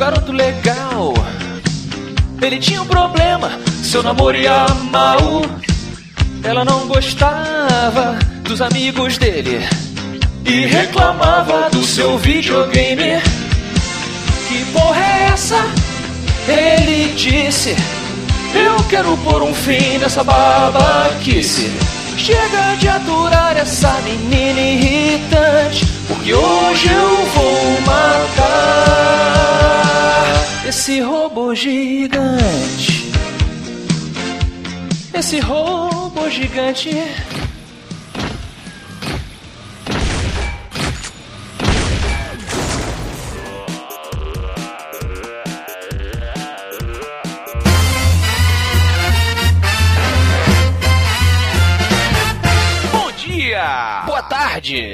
garoto legal. Ele tinha um problema, seu namoro ia mal. Ela não gostava dos amigos dele e reclamava do seu videogame. Que porra é essa? Ele disse: Eu quero pôr um fim nessa babaquice. Chega de aturar essa menina irritante, porque hoje eu vou matar esse robô gigante. Esse robô gigante. Bom dia! Boa tarde!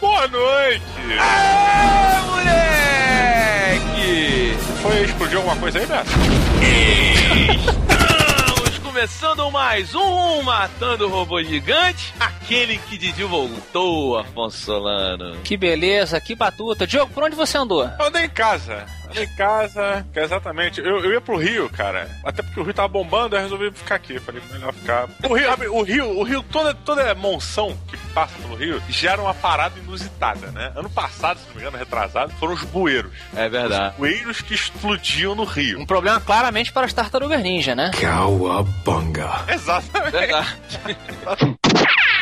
Boa noite! Aê, moleque! Foi, explodiu alguma coisa aí, Beto? Estamos começando mais um Matando o Robô Gigante, aquele que Didi voltou, Afonso Solano. Que beleza, que batuta. Diogo, por onde você andou? Eu andei em casa. Em casa, que é exatamente. Eu, eu ia pro Rio, cara. Até porque o Rio tava bombando, eu resolvi ficar aqui. Falei, melhor ficar. O Rio, sabe, o Rio, o Rio toda, toda monção que passa pelo Rio gera uma parada inusitada, né? Ano passado, se não me engano, retrasado, foram os bueiros. É verdade. Os bueiros que explodiam no Rio. Um problema claramente para as tartarugas ninja, né? Cowabunga. Exatamente. Verdade.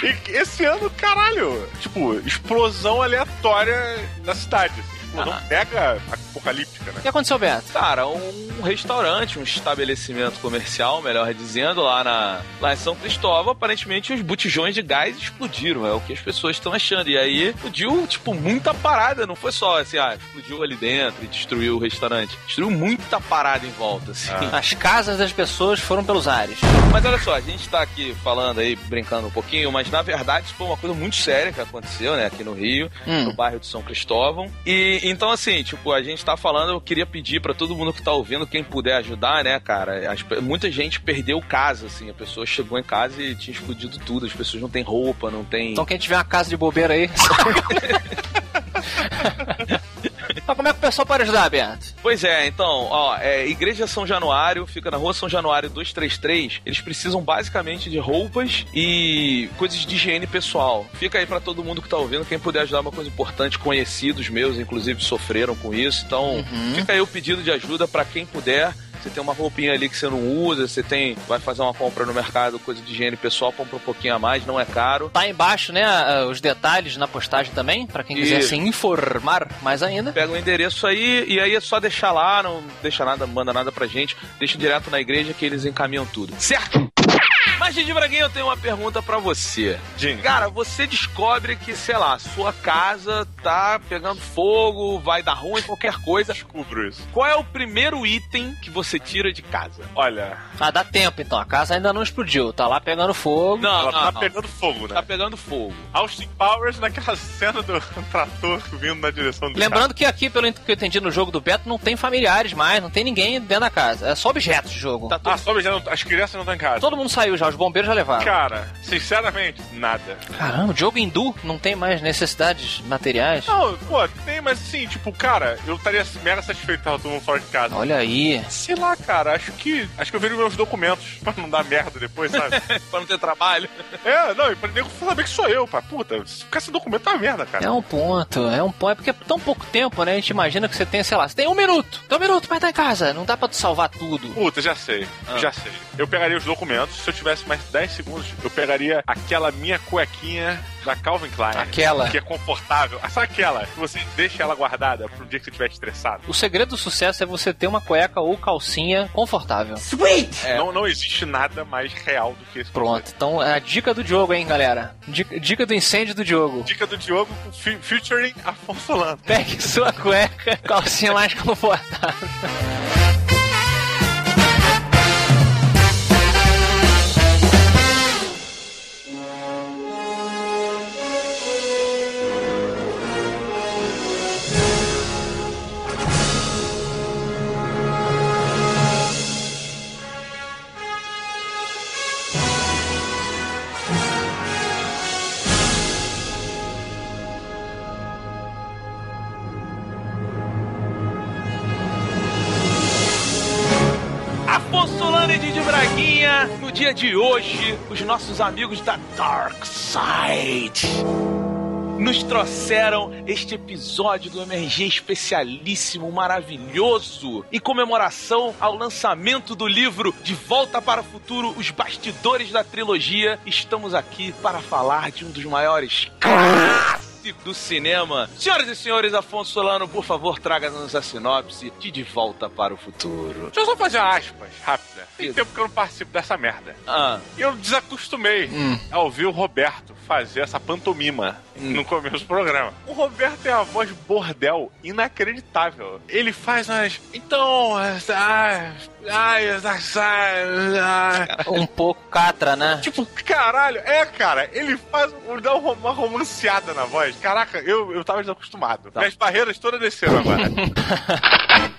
E esse ano, caralho, tipo, explosão aleatória na cidade. Assim. Explosão Ah. mega apocalíptica, né? O que aconteceu, Beto? Cara, um restaurante, um estabelecimento comercial, melhor dizendo, lá, na, lá em São Cristóvão, aparentemente os botijões de gás explodiram, é o que as pessoas estão achando. E aí explodiu, tipo, muita parada, não foi só assim, ah, explodiu ali dentro e destruiu o restaurante. Destruiu muita parada em volta, assim. As casas das pessoas foram pelos ares. Mas olha só, a gente tá aqui falando aí, brincando um pouquinho, mas na verdade isso foi uma coisa muito séria que aconteceu, né, aqui no Rio, Hum. no bairro de São Cristóvão. E então, assim, tipo, a gente tá falando, eu queria pedir pra todo mundo que tá ouvindo, quem puder ajudar, né, cara, as muita gente perdeu casa, assim, a pessoa chegou em casa e tinha explodido tudo, as pessoas não têm roupa, não tem. Então quem tiver uma casa de bobeira aí. Mas como é que o pessoal pode ajudar, Beto? Pois é, então, ó, é, Igreja São Januário, fica na rua São Januário 233. Eles precisam basicamente de roupas e coisas de higiene pessoal. Fica aí pra todo mundo que tá ouvindo, quem puder ajudar uma coisa importante, conhecidos meus, inclusive, sofreram com isso. Então, fica aí o pedido de ajuda pra quem puder. Você tem uma roupinha ali que você não usa, você tem, vai fazer uma compra no mercado, coisa de higiene pessoal, compra um pouquinho a mais, não é caro. Tá embaixo, né, os detalhes na postagem também, pra quem quiser Isso. se informar mais ainda. Pega o endereço aí e aí é só deixar lá, não deixa nada, manda nada pra gente, deixa direto na igreja que eles encaminham tudo. Certo? Mas, Didi Braguinha, eu tenho uma pergunta pra você. Diga. Cara, você descobre que, sei lá, sua casa tá pegando fogo, vai dar ruim, qualquer coisa. Descubro isso. Qual é o primeiro item que você tira de casa? Olha, Ah, dá tempo então, a casa ainda não explodiu, tá lá pegando fogo. Não, ela não, tá não. pegando fogo, né? Tá pegando fogo. Austin Powers naquela cena do trator vindo na direção do Lembrando que aqui, pelo que eu entendi no jogo do Beto, não tem familiares mais, não tem ninguém dentro da casa. É só objetos de jogo. Tá carro. Ah, só não- as crianças não estão em casa. Todo mundo saiu já, os bombeiros já levaram. Cara, sinceramente, nada. Caramba, o jogo hindu não tem mais necessidades materiais. Não, pô, tem, mas assim, tipo, cara, eu estaria mega satisfeito se todo mundo fora de casa. Olha aí. Sei lá, cara, acho que. Acho que eu vejo meus documentos pra não dar merda depois, sabe? pra não ter trabalho. é, não, e pra nego saber que sou eu, pá. Puta, ficar esse documento tá uma merda, cara. É um ponto, é um ponto. É porque é tão pouco tempo, né? A gente imagina que você tem, sei lá, você tem um minuto. Tem um minuto pra estar em casa. Não dá pra tu salvar tudo. Puta, já sei, Ah. já sei. Eu pegaria os documentos, se eu tivesse mais 10 segundos, eu pegaria aquela minha cuequinha da Calvin Klein. Aquela. Que é confortável. Sabe aquela que você deixa ela guardada pro dia que você estiver estressado? O segredo do sucesso é você ter uma cueca ou calcinha confortável. É. Não, não existe nada mais real do que esse Pronto. conceito. Então é a dica do Diogo, hein, galera? Dica, dica do incêndio do Diogo. Dica do Diogo featuring Afonso Solano. Pegue sua cueca, calcinha mais confortável. De hoje, os nossos amigos da Dark Side nos trouxeram este episódio do MRG especialíssimo, maravilhoso, em comemoração ao lançamento do livro De Volta para o Futuro, os bastidores da trilogia. Estamos aqui para falar de um dos maiores do cinema. Senhoras e senhores, Afonso Solano, por favor, traga-nos a sinopse de De Volta para o Futuro. Deixa eu só fazer uma aspas rápida. Tem tempo que eu não participo dessa merda. Ah, Eu desacostumei a ouvir o Roberto fazer essa pantomima no começo do programa. O Roberto tem uma voz bordel inacreditável. Ele faz umas. Então. Ai, Um pouco catra, né? Tipo, caralho, é, cara, ele faz. dá uma romanceada na voz. Caraca, eu, eu tava desacostumado. Minhas barreiras todas desceram agora.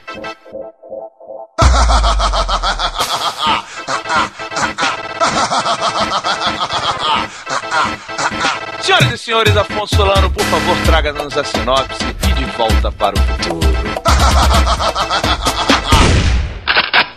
Senhoras e senhores, Afonso Solano, por favor, traga-nos a sinopse de De Volta para o Futuro.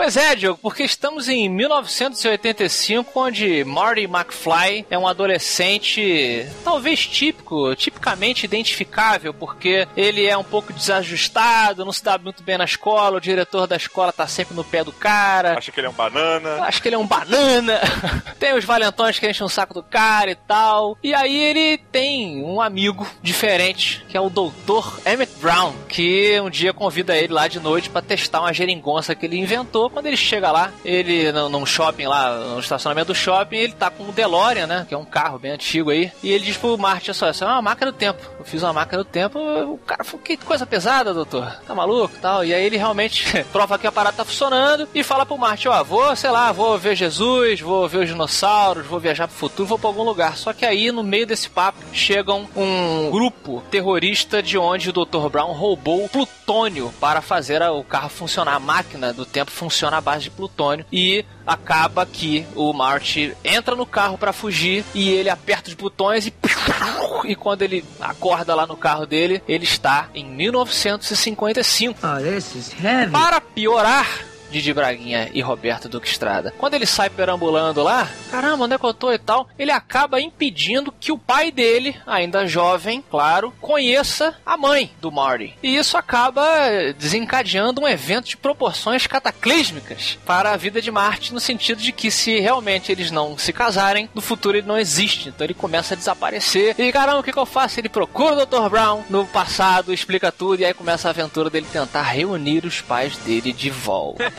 Pois é, Diogo, porque estamos em 1985, onde Marty McFly é um adolescente talvez típico, tipicamente identificável, porque ele é um pouco desajustado, não se dá muito bem na escola, o diretor da escola tá sempre no pé do cara. Acha que ele é um banana. Acho que ele é um banana. tem os valentões que enchem o saco do cara e tal. E aí ele tem um amigo diferente, que é o Dr. Emmett Brown, que um dia convida ele lá de noite pra testar uma geringonça que ele inventou. Quando ele chega lá, ele num shopping lá, no estacionamento do shopping, ele tá com um DeLorean, né? Que é um carro bem antigo aí. E ele diz pro Martin, olha só, isso é uma máquina do tempo. Eu fiz uma máquina do tempo. O cara falou, que coisa pesada, doutor. Tá maluco tal. E aí ele realmente prova que a parada tá funcionando e fala pro Martin, ó, vou, sei lá, vou ver Jesus, vou ver os dinossauros, vou viajar pro futuro, vou pra algum lugar. Só que aí, no meio desse papo, chegam um grupo terrorista de onde o Dr. Brown roubou plutônio para fazer o carro funcionar. A máquina do tempo funciona à base de plutônio. E acaba que o Marty entra no carro para fugir e ele aperta os botões e e quando ele acorda lá no carro dele, ele está em 1955. Oh, this is heavy. Para piorar, Didi Braguinha e Roberto Duque Estrada. Quando ele sai perambulando lá, caramba, onde é que eu tô e tal, ele acaba impedindo que o pai dele, ainda jovem, claro, conheça a mãe do Marty. E isso acaba desencadeando um evento de proporções cataclísmicas para a vida de Marty, no sentido de que se realmente eles não se casarem, no futuro ele não existe. Então ele começa a desaparecer. E caramba, o que, que eu faço? Ele procura o Dr. Brown no passado, explica tudo, e aí começa a aventura dele tentar reunir os pais dele de volta.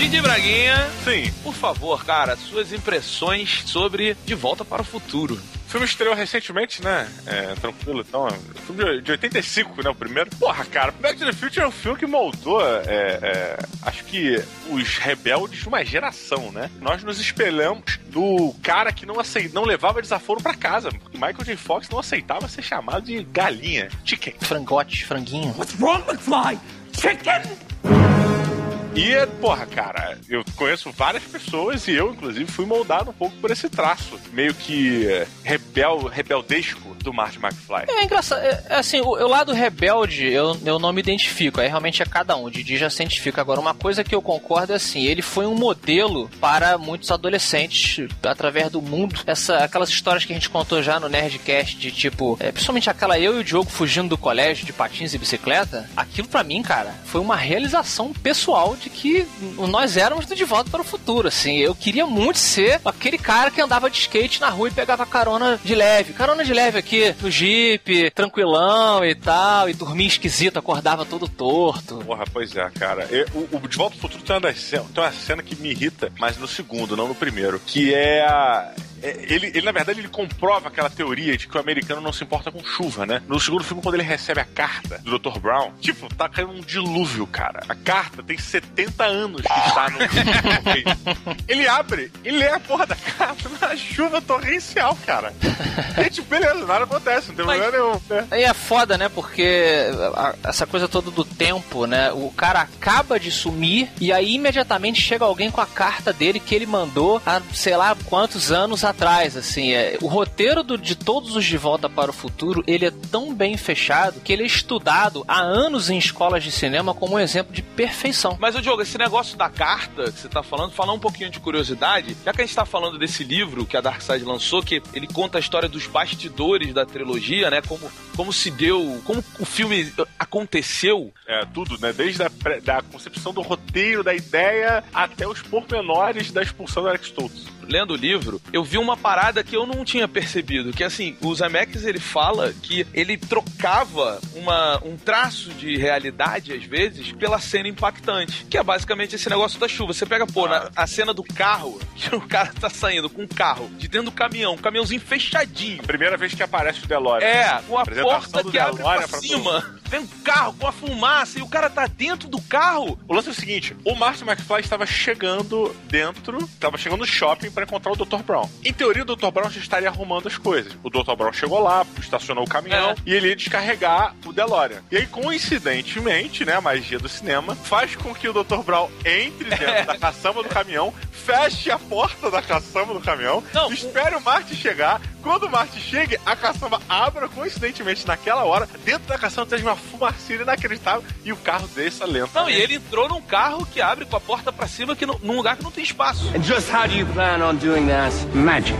Didi Braguinha, Sim, por favor, cara, suas impressões sobre De Volta para o Futuro. o filme estreou recentemente, né? É, tranquilo, então. é Filme de- de 85, né? O primeiro. Porra, cara, Back to the Future é um filme que moldou, é, é, acho que, os rebeldes de uma geração, né? Nós nos espelhamos do cara que não, aceit, não levava desaforo pra casa. Porque Michael J. Fox não aceitava ser chamado de galinha, chicken. Frangote, franguinho. What's wrong, McFly? Chicken? E, porra, cara, eu conheço várias pessoas e eu, inclusive, fui moldado um pouco por esse traço meio que é, rebel, rebeldesco do Marty McFly. É engraçado, é, é assim, o, o lado rebelde eu, eu não me identifico, aí realmente é cada um, Didi já se identifica. Agora, uma coisa que eu concordo é assim, ele foi um modelo para muitos adolescentes através do mundo. Essa, aquelas histórias que a gente contou já no Nerdcast de tipo, é, principalmente aquela eu e o Diogo fugindo do colégio de patins e bicicleta, aquilo pra mim, cara, foi uma realização pessoal de que nós éramos do De Volta para o Futuro, assim. Eu queria muito ser aquele cara que andava de skate na rua e pegava carona de leve. Carona de leve aqui, no Jeep, tranquilão e tal, e dormia esquisito, acordava todo torto. Porra, pois é, cara. Eu- o, o De Volta ao Futuro tem uma, das cen- tem uma cena que me irrita, mas no segundo, não no primeiro. Que é a. é- Ele, ele, na verdade, ele comprova aquela teoria de que o americano não se importa com chuva, né? No segundo filme, quando ele recebe a carta do Dr. Brown, tipo, tá caindo um dilúvio, cara. A carta tem 70 anos que está no. ele abre e lê a porra da carta na chuva torrencial, cara. E tipo, beleza, nada acontece, não tem Mas- problema nenhum. né? Aí é foda, né? Porque a- essa coisa toda do tempo, né? O cara acaba de sumir e aí imediatamente chega alguém com a carta dele que ele mandou há sei lá quantos anos atrás, assim, é, o roteiro do, de todos os De Volta para o Futuro, ele é tão bem fechado que ele é estudado há anos em escolas de cinema como um exemplo de perfeição. Mas, ô Diogo, esse negócio da carta que você tá falando, falar um pouquinho de curiosidade, já que a gente tá falando desse livro que a Darkseid lançou, que ele conta a história dos bastidores da trilogia, né? Como, como se deu, como o filme aconteceu. É, tudo, né? Desde a da concepção do roteiro, da ideia, até os pormenores da expulsão do Alex Stoltz. Lendo o livro, eu vi uma parada que eu não tinha percebido, que assim, o Zemeckis ele fala que ele trocava uma, um traço de realidade, às vezes, pela cena impactante, que é basicamente esse negócio da chuva. Você pega, pô, na- a cena do carro, que o cara tá saindo com um carro de dentro do caminhão, um caminhãozinho fechadinho. Primeira vez que aparece o DeLorean. É, com a porta que abre DeLorean pra cima. Vem um carro com a fumaça e o cara tá dentro do carro. O lance é o seguinte: o Martin McFly estava chegando dentro, estava chegando no shopping para encontrar o Dr. Brown. Em teoria, o Dr. Brown já estaria arrumando as coisas. O Dr. Brown chegou lá, estacionou o caminhão É. e ele ia descarregar o DeLorean. E aí, coincidentemente, né, a magia do cinema faz com que o Dr. Brown entre dentro da caçamba do caminhão, feche a porta da caçamba do caminhão, Não, espere o Martin chegar. Quando o Martin chegue, a caçamba abra coincidentemente naquela hora. Dentro da caçamba tem uma fumaceira inacreditável e o carro desça lento. Não, e ele entrou num carro que abre com a porta pra cima que não- num lugar que não tem espaço. And just how do you plan on doing that? Magic.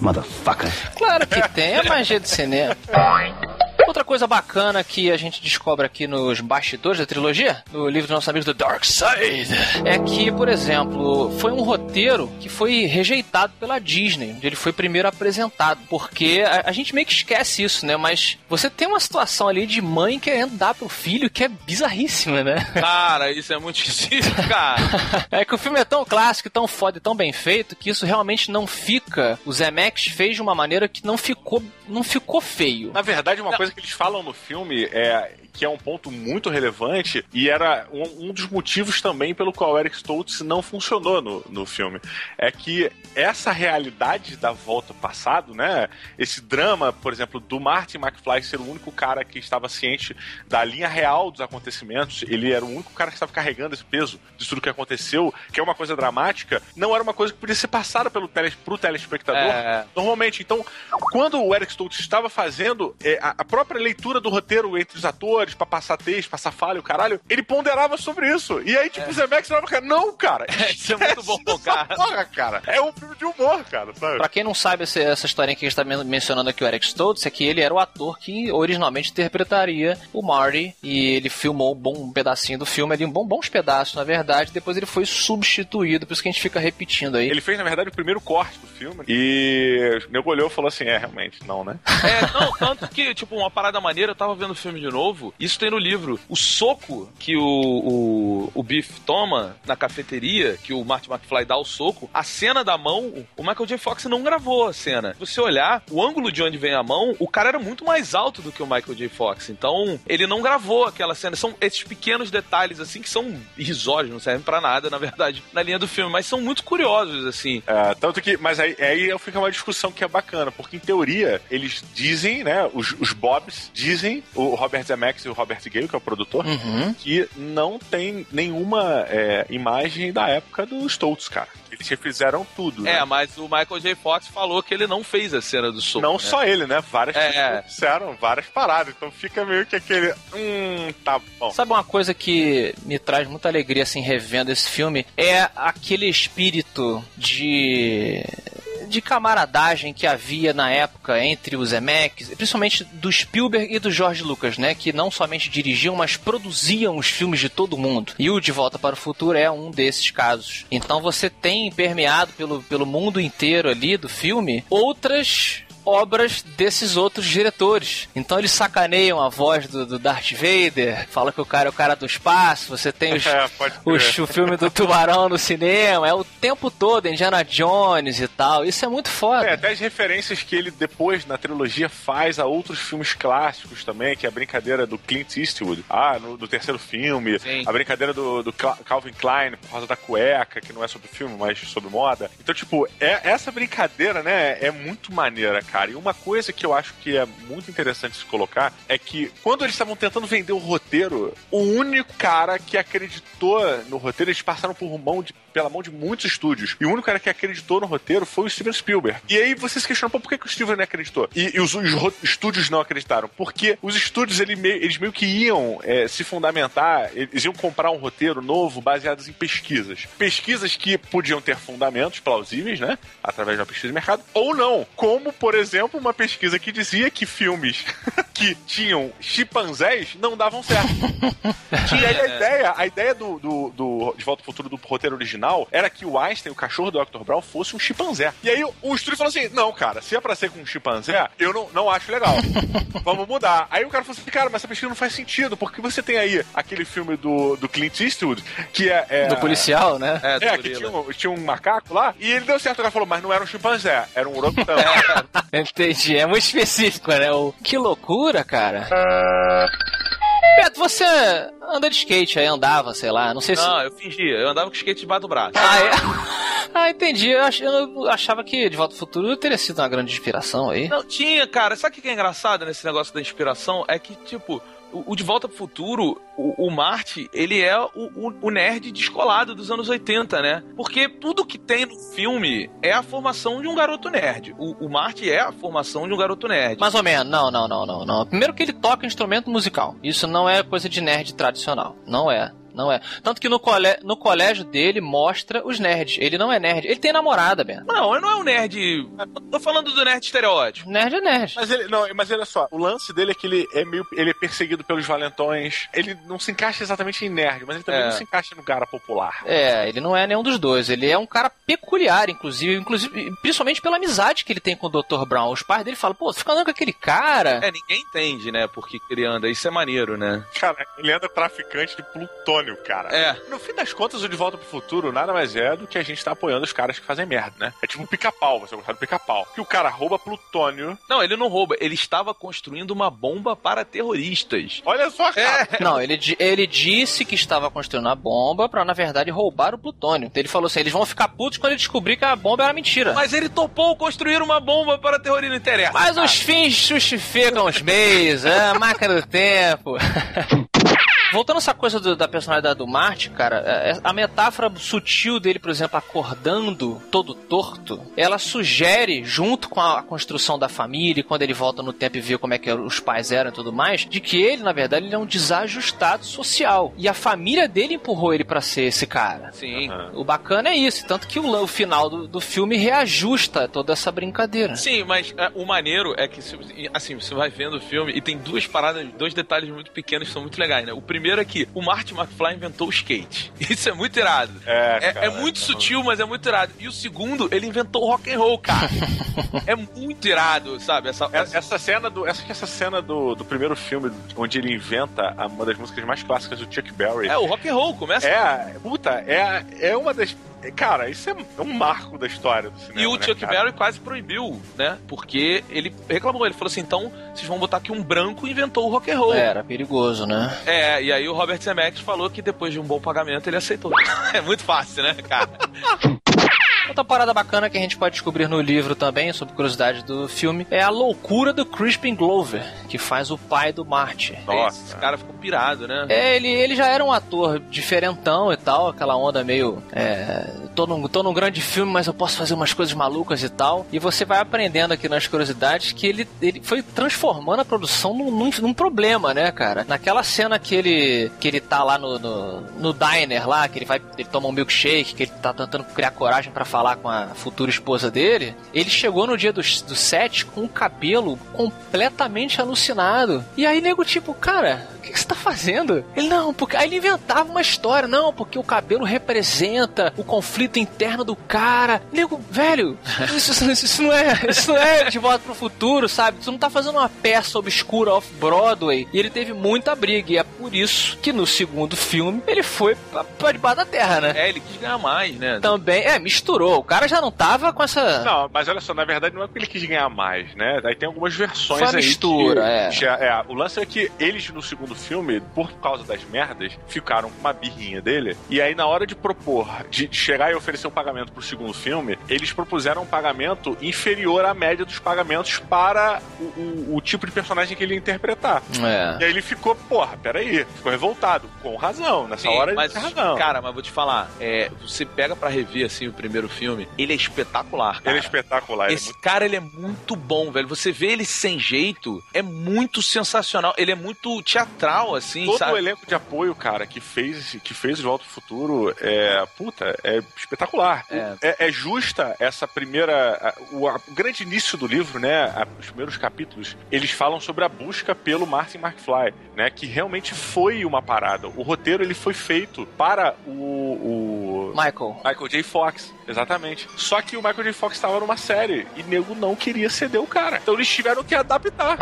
Motherfucker. Claro que tem, é magia de cinema. Outra coisa bacana que a gente descobre aqui nos bastidores da trilogia, no livro dos nossos amigos do Dark Side, é que, por exemplo, foi um roteiro que foi rejeitado pela Disney, onde ele foi primeiro apresentado, porque a, a gente meio que esquece isso, né? Mas você tem uma situação ali de mãe querendo dar pro filho que é bizarríssima, né? Cara, isso é muito esquisito, cara. É que o filme é tão clássico, tão foda e tão bem feito que isso realmente não fica. O Zemeckis fez de uma maneira que não ficou, não ficou feio. Na verdade, uma coisa que eles falam no filme é que é um ponto muito relevante e era um, um dos motivos também pelo qual o Eric Stoltz não funcionou no, no filme. É que essa realidade da volta passado, né? Esse drama, por exemplo, do Martin McFly ser o único cara que estava ciente da linha real dos acontecimentos, ele era o único cara que estava carregando esse peso de tudo que aconteceu, que é uma coisa dramática, não era uma coisa que podia ser passada pelo tele, pro telespectador É. normalmente. Então, quando o Eric Stoltz estava fazendo é, a, a própria leitura do roteiro entre os atores, pra passar texto, passar falha, o caralho, ele ponderava sobre isso. E aí, tipo, o Zemeckis falava, cara, não, cara. Isso é muito bom, cara. Porra, cara. É um filme de humor, cara, sabe? Pra quem não sabe essa, essa historinha que a gente tá men- mencionando aqui, o Eric Stoltz, é que ele era o ator que originalmente interpretaria o Marty e ele filmou um bom pedacinho do filme ali, um bom, bons pedaços, na verdade. Depois ele foi substituído, por isso que a gente fica repetindo aí. Ele fez, na verdade, o primeiro corte do filme e o nego olhou e falou assim, é, realmente, não, né? É, não, tanto que, tipo, uma parada maneira, eu tava vendo o filme de novo, isso tem no livro. O soco que o, o, o Biff toma na cafeteria, que o Marty McFly dá o soco, a cena da mão, o Michael J. Fox não gravou a cena. Se você olhar, o ângulo de onde vem a mão, o cara era muito mais alto do que o Michael J. Fox. Então, ele não gravou aquela cena. São esses pequenos detalhes, assim, que são irrisórios, não servem pra nada, na verdade, na linha do filme, mas são muito curiosos, assim. É, tanto que, mas aí, aí fica uma discussão que é bacana, porque em teoria eles dizem, né, os, os Bobs dizem, o Robert Zemeckis e o Robert Gale, que é o produtor, Uhum. que não tem nenhuma é, imagem da época do Stoltz, cara. Eles refizeram tudo. É, né? mas o Michael J. Fox falou que ele não fez a cena do soco. Não né? só ele, né? Várias É, pessoas é. disseram várias paradas. Então fica meio que aquele. Hum, tá bom. Sabe uma coisa que me traz muita alegria assim revendo esse filme? É aquele espírito de de camaradagem que havia na época entre os Zemeckis, principalmente do Spielberg e do George Lucas, né, que não somente dirigiam, mas produziam os filmes de todo mundo. E o De Volta para o Futuro é um desses casos. Então você tem permeado pelo, pelo mundo inteiro ali do filme outras obras desses outros diretores. Então eles sacaneiam a voz do, do Darth Vader, fala que o cara é o cara do espaço, você tem os, É, os- o filme do Tubarão no cinema, é o tempo todo, Indiana Jones e tal. Isso é muito foda. É, até as referências que ele depois na trilogia faz a outros filmes clássicos também, que é a brincadeira do Clint Eastwood, ah, no, do terceiro filme, Sim. a brincadeira do, do Calvin Klein por causa da cueca, que não é sobre filme, mas sobre moda. Então, tipo, é, essa brincadeira, né, é muito maneira, cara. Cara. E uma coisa que eu acho que é muito interessante se colocar é que quando eles estavam tentando vender o roteiro, o único cara que acreditou no roteiro, eles passaram por mão de, pela mão de muitos estúdios. E o único cara que acreditou no roteiro foi o Steven Spielberg. E aí você se questiona, por que, que o Steven não acreditou? E, e os, os estúdios não acreditaram. Porque os estúdios, ele meio- eles meio que iam é, se fundamentar, eles iam comprar um roteiro novo baseado em pesquisas. Pesquisas que podiam ter fundamentos plausíveis, né? Através de uma pesquisa de mercado, ou não. Como, por exemplo, uma pesquisa que dizia que filmes que tinham chimpanzés não davam certo. E aí a ideia, a ideia do, do, do De Volta ao Futuro do roteiro original era que o Einstein, o cachorro do Dr. Brown, fosse um chimpanzé. E aí o estúdio falou assim: não, cara, se é pra ser com um chimpanzé, eu não, não acho legal. Vamos mudar. Aí o cara falou assim: cara, mas essa pesquisa não faz sentido, porque você tem aí aquele filme do, do Clint Eastwood, que é. é Do policial, né? É, do É, que tinha um, tinha um macaco lá, e ele deu certo. O cara falou, mas não era um chimpanzé, era um orangotão. Entendi. É muito específico, né? O... Que loucura, cara. Beto, você anda de skate aí, andava, sei lá, não sei se. Não, eu fingia. Eu andava com skate debaixo do braço. Ah, é? Ah, entendi. Eu, ach- eu achava que De Volta ao Futuro teria sido uma grande inspiração aí. Não, tinha, cara. Sabe o que é engraçado nesse negócio da inspiração? É que, tipo, o, De Volta pro Futuro, o, o Marty, ele é o, o- o nerd descolado dos anos 80, né? Porque tudo que tem no filme é a formação de um garoto nerd. O, o Marty é a formação de um garoto nerd. Mais ou menos. Não, não, não, não, não. Primeiro que ele toca instrumento musical. Isso não é coisa de nerd tradicional. Não é. Não é. Tanto que no, cole... no colégio dele mostra os nerds. Ele não é nerd. Ele tem namorada, Ben. Não, ele não é um nerd. Tô falando do nerd estereótipo. Nerd é nerd. Mas ele, não, mas olha só, o lance dele é que ele é meio. Ele é perseguido pelos valentões. Ele não se encaixa exatamente em nerd, mas ele também É. não se encaixa no cara popular. É, ele não é nenhum dos dois. Ele é um cara peculiar, inclusive, inclusive principalmente pela amizade que ele tem com o Dr. Brown. Os pais dele falam, pô, você fica andando com aquele cara. É, ninguém entende, né, por que que ele anda. Isso é maneiro, né? Cara, ele anda traficante de plutônio, cara. É. No fim das contas, o De Volta pro Futuro nada mais é do que a gente tá apoiando os caras que fazem merda, né? É tipo um pica-pau, você gostar do pica-pau. Que o cara rouba plutônio. Não, ele não rouba. Ele estava construindo uma bomba para terroristas. Olha só, cara. Não, ele, ele disse que estava construindo a bomba pra, na verdade, roubar o plutônio. Então ele falou assim: eles vão ficar putos quando ele descobrir que a bomba era mentira. Mas, Mas ele topou construir uma bomba para terrorismo. Não interessa. os fins justificam os meios, é a máquina do tempo. Voltando a essa coisa do- da personalidade do Marte, cara, é- a metáfora sutil dele, por exemplo, acordando todo torto, ela sugere, junto com a construção da família, e quando ele volta no tempo e vê como é que os pais eram e tudo mais, de que ele, na verdade, ele é um desajustado social. E a família dele empurrou ele pra ser esse cara. Sim. O bacana é isso, tanto que o, o final do, do filme reajusta toda essa brincadeira. Sim, mas é, o maneiro é que, assim, você vai vendo o filme e tem duas paradas, dois detalhes muito pequenos que são muito legais, né? O primeiro é que o Marty McFly inventou o skate. Isso é muito irado. É, É, cara, é muito é sutil, mas é muito irado. E o segundo, ele inventou o rock and roll, cara. é muito irado, sabe? Essa, É- Essa cena do. Essa, essa cena do, do primeiro filme, onde ele inventa uma das músicas mais clássicas do Chuck Berry. É, o rock and roll começa. É, puta, é, é uma das. É, Cara, isso é, é um marco da história do cinema. E o né, Chuck cara? Berry quase proibiu, né? Porque ele reclamou, ele falou assim: então, vocês vão botar que um branco inventou o rock and roll. Era perigoso, né? É, e aí o Robert Zemeckis falou que depois de um bom pagamento ele aceitou. é muito fácil, né, cara? Outra parada bacana que a gente pode descobrir no livro também, sobre curiosidade do filme, é a loucura do Crispin Glover, que faz o pai do Marty. Nossa. Esse cara ficou pirado, né? É, ele, ele já era um ator diferentão e tal, aquela onda meio. É, tô, num, tô num grande filme, mas eu posso fazer umas coisas malucas e tal. E você vai aprendendo aqui nas curiosidades que ele, ele foi transformando a produção num, num, num problema, né, cara? Naquela cena que ele, que ele tá lá no, no, no diner lá, que ele vai. Ele toma um milkshake, que ele tá tentando criar coragem pra falar com a futura esposa dele. Ele chegou no dia do, do set com o cabelo completamente alucinado. E aí, nego, tipo, cara, o que, que você tá fazendo? Ele, não, porque. Aí ele inventava uma história, não, porque o cabelo representa o conflito interno do cara. Nego, velho, isso, isso- isso não é. Isso não é de volta pro futuro, sabe? Você não tá fazendo uma peça obscura off-Broadway. E ele teve muita briga. E é por isso que no segundo filme ele foi pra, pra debaixo da terra, né? É, ele quis ganhar mais, né? Também, é, misturou. O cara já não tava com essa. Não, mas olha só, na verdade não é porque ele quis ganhar mais, né? Aí tem algumas versões a aí. mistura, que, é. já- é. O lance é que eles no segundo filme, por causa das merdas, ficaram com uma birrinha dele. E aí, na hora de propor, de chegar e oferecer um pagamento pro segundo filme, eles propuseram um pagamento inferior à média dos pagamentos para o, o, o tipo de personagem que ele ia interpretar. É. E aí ele ficou, porra, peraí, ficou revoltado. Com razão, nessa Sim, hora mas, ele tem razão. cara, mas vou te falar, é, você pega pra rever assim o primeiro filme, ele é espetacular, cara. ele é espetacular. ele é Esse cara, ele é muito bom, velho. Você vê ele sem jeito, é muito sensacional. Ele é muito teatral, assim, Todo sabe? o elenco de apoio, cara, que fez, que fez o De Volta ao Futuro, é, puta, é espetacular. É. É, é justa essa primeira. o, grande início do livro, né? os primeiros capítulos, eles falam sobre a busca pelo Martin McFly, né? Que realmente foi uma parada. O roteiro ele foi feito para o- o Michael. Michael J. Fox, exatamente. Só que o Michael J. Fox estava numa série e nego não queria ceder o cara. Então eles tiveram que adaptar.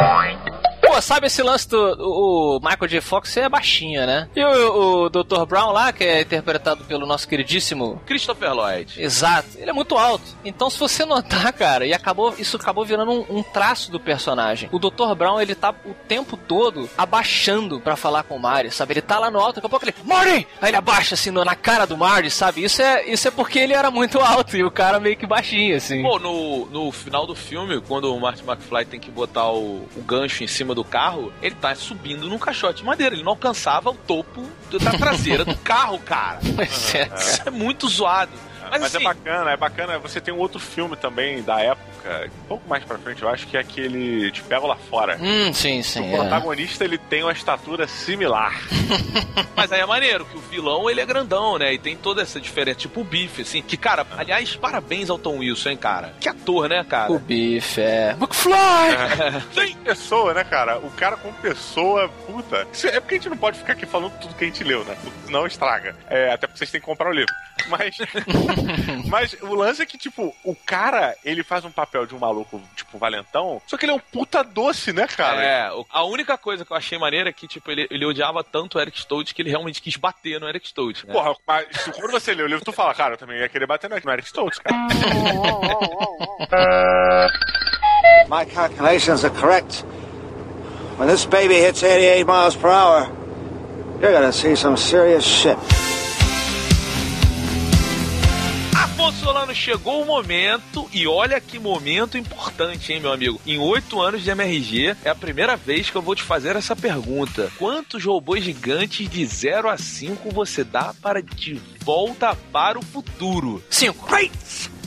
Pô, sabe esse lance do o Michael J. Fox é baixinho, né? E o, o Dr. Brown lá, que é interpretado pelo nosso queridíssimo Christopher Lloyd. Exato, ele é muito alto. Então, se você notar, cara, e acabou, isso acabou virando um, um traço do personagem. O Dr. Brown, ele tá o tempo todo abaixando pra falar com o Marty, sabe? Ele tá lá no alto, daqui a pouco ele, Marty! Aí ele abaixa assim na cara do Marty, sabe? Isso é, isso é porque ele era muito alto e o cara meio que baixinho, assim. Pô, no, no final do filme, quando o Martin McFly tem que botar o, o gancho em cima do carro, ele tá subindo num caixote de madeira. Ele não alcançava o topo da traseira do carro, cara. É, cara. Isso é muito zoado. Mas, Mas, assim, é bacana, é bacana. Você tem um outro filme também da época, um pouco mais pra frente, eu acho que é aquele Te Pego Lá Fora. Hum, sim, sim. o é. protagonista ele tem uma estatura similar. Mas aí é maneiro, que o vilão ele é grandão, né? E tem toda essa diferença, tipo o bife, assim. Que, cara, aliás, parabéns ao Tom Wilson, hein, cara? Que ator, né, cara? O bife, é. McFly! Tem pessoa, né, cara? O cara com pessoa, puta. Isso é porque a gente não pode ficar aqui falando tudo que a gente leu, né? Senão estraga. É, até porque vocês têm que comprar o livro. Mas. mas o lance é que, tipo, o cara, ele faz um papel de um maluco, tipo, valentão, só que ele é um puta doce, né, cara? É, a única coisa que eu achei maneira é que, tipo, ele, ele odiava tanto o Eric Stoltz que ele realmente quis bater no Eric Stoltz. Né? Porra, mas se- quando você lê o livro, tu fala, cara, eu também ia querer bater no Eric Stoltz, cara. My calculations are correct. When this baby hits 88 miles per hour, you're gonna see some serious shit. Afonso Solano, chegou o momento, e olha que momento importante, hein, meu amigo? Em oito anos de MRG, é a primeira vez que eu vou te fazer essa pergunta. Quantos robôs gigantes de 0 a 5 você dá para De Volta para o Futuro? Cinco.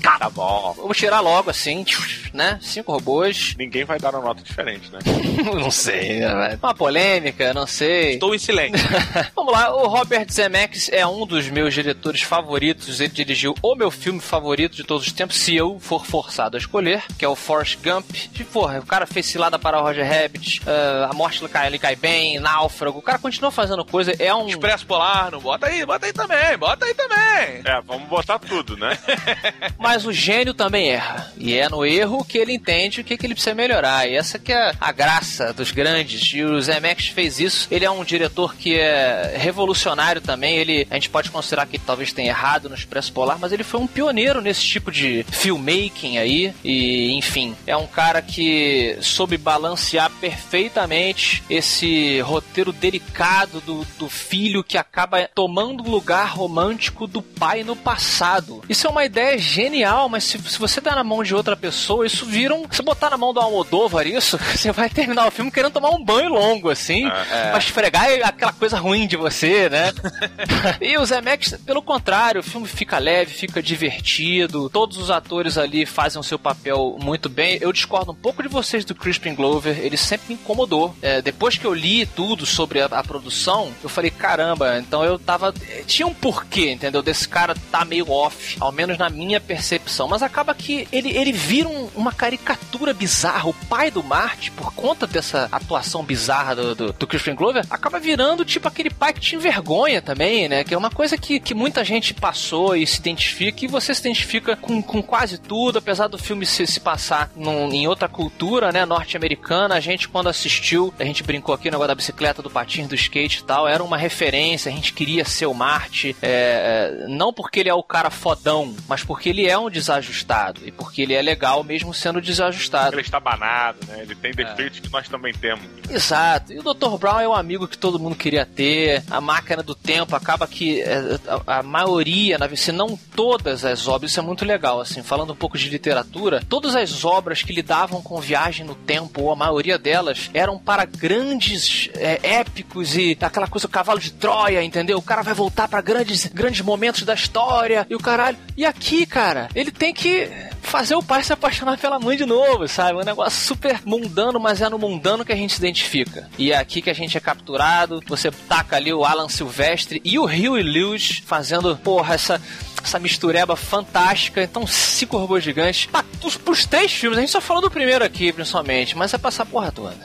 Tá bom. Vamos tirar logo, assim, né? Cinco robôs. Ninguém vai dar uma nota diferente, né? não sei, né? Uma polêmica, não sei. Estou em silêncio. Vamos lá, o Robert Zemeckis é um dos meus diretores favoritos. Ele dirigiu o meu filme favorito de todos os tempos, se eu for forçado a escolher, que é o Forrest Gump. E, porra, o cara fez cilada para o Roger Rabbit, ah, a morte cai, lhe cai bem, náufrago. O cara continua fazendo coisa, é um... Expresso Polar, não bota aí, bota aí também, bota aí também. É, vamos botar tudo, né? Mas o gênio também erra. E é no erro que ele entende o que, que ele precisa melhorar. E essa que é a graça dos grandes. E o Zemeckis fez isso. Ele é um diretor que é revolucionário também. Ele, a gente pode considerar que talvez tenha errado no Expresso Polar, mas ele foi um pioneiro nesse tipo de filmmaking aí. E, enfim, é um cara que soube balancear perfeitamente esse roteiro delicado do, do filho que acaba tomando o lugar romântico do pai no passado. Isso é uma ideia genial, mas se, se você dá na mão de outra pessoa, isso vira um. Se botar na mão do Almodóvar isso, você vai terminar o filme querendo tomar um banho longo, assim, É. pra esfregar aquela coisa ruim de você, né? e o Zemeckis, pelo contrário, o filme fica leve, fica divertido, todos os atores ali fazem o seu papel muito bem. Eu discordo um pouco de vocês do Crispin Glover, ele sempre me incomodou. É, depois que eu li tudo sobre a, a produção, eu falei, caramba, então eu tava. Tinha um porquê, entendeu? Desse cara tá meio off, ao menos na minha percepção. Mas acaba que ele, ele vira um- uma caricatura bizarra. O pai do Marte, por conta dessa atuação bizarra do, do, do Crispin Glover, acaba virando tipo aquele pai que te envergonha também, né? Que é uma coisa que, que muita gente passou e se identifica, e você se identifica com, com quase tudo, apesar do filme se, se passar num- em outra cultura, né? Norte-americana. A gente, quando assistiu, a gente brincou aqui no negócio da bicicleta, do patins, do skate e tal, era uma referência, a gente queria ser o Marte. É, é, não porque ele é o cara fodão, mas porque ele é um desajustado e porque ele é legal mesmo sendo desajustado. Ele está banado, né? Ele tem defeitos que nós também temos. Exato. E o Dr. Brown é um amigo que todo mundo queria ter. A máquina do tempo acaba que é, a, a maioria, na- se não todas as obras, isso é muito legal, assim, falando um pouco de literatura, todas as obras que lidavam com viagem no tempo, ou a maioria delas, eram para grandes é, épicos e aquela coisa, o cavalo de Troia, entendeu? O cara vai voltar para grandes, grandes momentos da história e o caralho. E aqui, cara, ele tem que fazer o pai se apaixonar pela mãe de novo, sabe? Um negócio super mundano, mas é no mundano que a gente se identifica. E é aqui que a gente é capturado. Você taca ali o Alan Silvestre e o Huey Lewis fazendo, porra, essa. Essa mistureba fantástica. Então, cinco robôs gigantes. Ah, os, pros três filmes, a gente só falou do primeiro aqui, principalmente, mas é passar porra toda.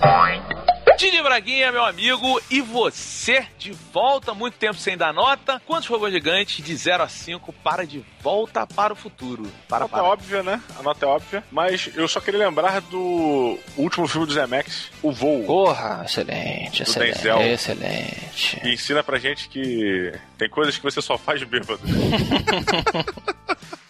Didi Braguinha, meu amigo, e você de volta, muito tempo sem dar nota. Quantos robôs gigantes de 0 a 5 para de volta para o futuro? A Para, nota é para. óbvia, né? A nota é óbvia. Mas eu só queria lembrar do último filme do Zemex, O Voo. Porra, excelente, Do excelente, Denzel. excelente. Que ensina pra gente que tem coisas que você só faz bêbado.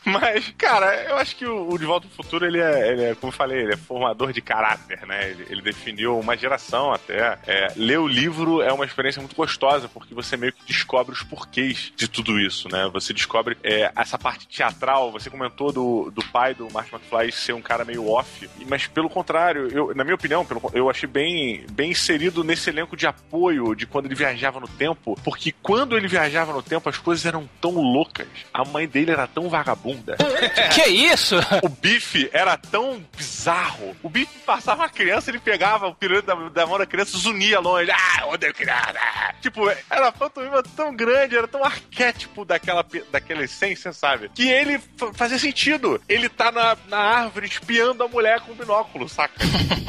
Mas, cara, eu acho que o, De Volta ao Futuro, ele é, ele é, como eu falei, ele é formador de caráter, né? Ele, ele definiu uma geração até. É, ler o livro é uma experiência muito gostosa, porque você meio que descobre os porquês de tudo isso, né? Você descobre é, essa parte teatral. Você comentou do, do pai do Martin McFly ser um cara meio off, mas pelo contrário, eu, na minha opinião, pelo, eu achei bem, bem inserido nesse elenco de apoio de quando ele viajava no tempo, porque quando ele viajava no tempo as coisas eram tão loucas. A mãe dele era tão vagabunda. Que isso? O bife era tão bizarro. O bife passava uma criança, ele pegava o pirulito da, da mão da criança, zunia longe. Ah, odeio criança. Tipo, era uma pantomima tão grande, era tão arquétipo daquela, daquela essência, sabe? Que ele fa- fazia sentido. Ele tá na, na árvore espiando a mulher com o binóculo, saca?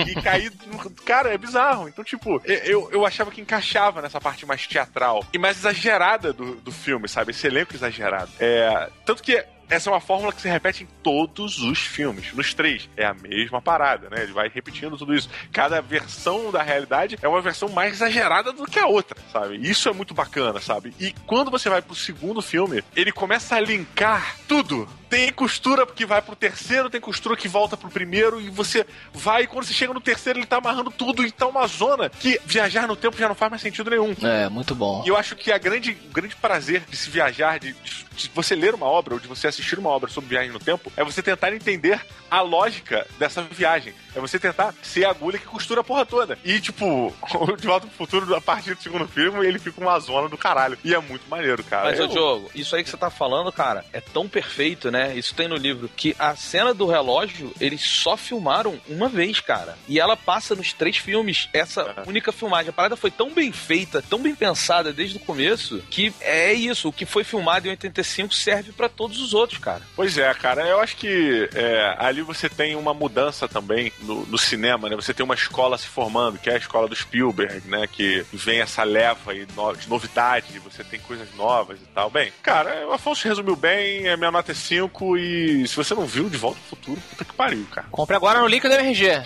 E cair. no- Cara, é bizarro. Então, tipo, eu, eu achava que encaixava nessa parte mais teatral e mais exagerada do, do filme, sabe? Esse elenco exagerado. É, tanto que essa é uma fórmula que se repete em todos os filmes. Nos três, é a mesma parada, né? Ele vai repetindo tudo isso. Cada versão da realidade é uma versão mais exagerada do que a outra, sabe? Isso é muito bacana, sabe? E quando você vai pro segundo filme, ele começa a linkar tudo. Tem costura que vai pro terceiro, tem costura que volta pro primeiro, e você vai, e quando você chega no terceiro, ele tá amarrando tudo, e tá uma zona que viajar no tempo já não faz mais sentido nenhum. É, muito bom. E eu acho que a grande, o grande prazer de se viajar, de, de você ler uma obra ou de você assistir uma obra sobre viagem no tempo, é você tentar entender a lógica dessa viagem. É você tentar ser a agulha que costura a porra toda. E, tipo, o De Volta pro Futuro, a partir do segundo filme, ele fica uma zona do caralho. E é muito maneiro, cara. Mas, Eu- ô Diogo, isso aí que você tá falando, cara, é tão perfeito, né? Isso tem no livro, que a cena do relógio, eles só filmaram uma vez, cara. E ela passa nos três filmes, essa única filmagem. A parada foi tão bem feita, tão bem pensada desde o começo, que é isso. O que foi filmado em 85 serve pra todos os outros, cara. Pois é, cara, eu acho que é, ali você tem uma mudança também no, no cinema, né? Você tem uma escola se formando, que é a escola do Spielberg, né? Que vem essa leva de novidade, você tem coisas novas e tal. Bem, cara, o Afonso resumiu bem, a minha nota é 5 e se você não viu De Volta ao Futuro, puta que pariu, cara. Compre agora no link do MRG.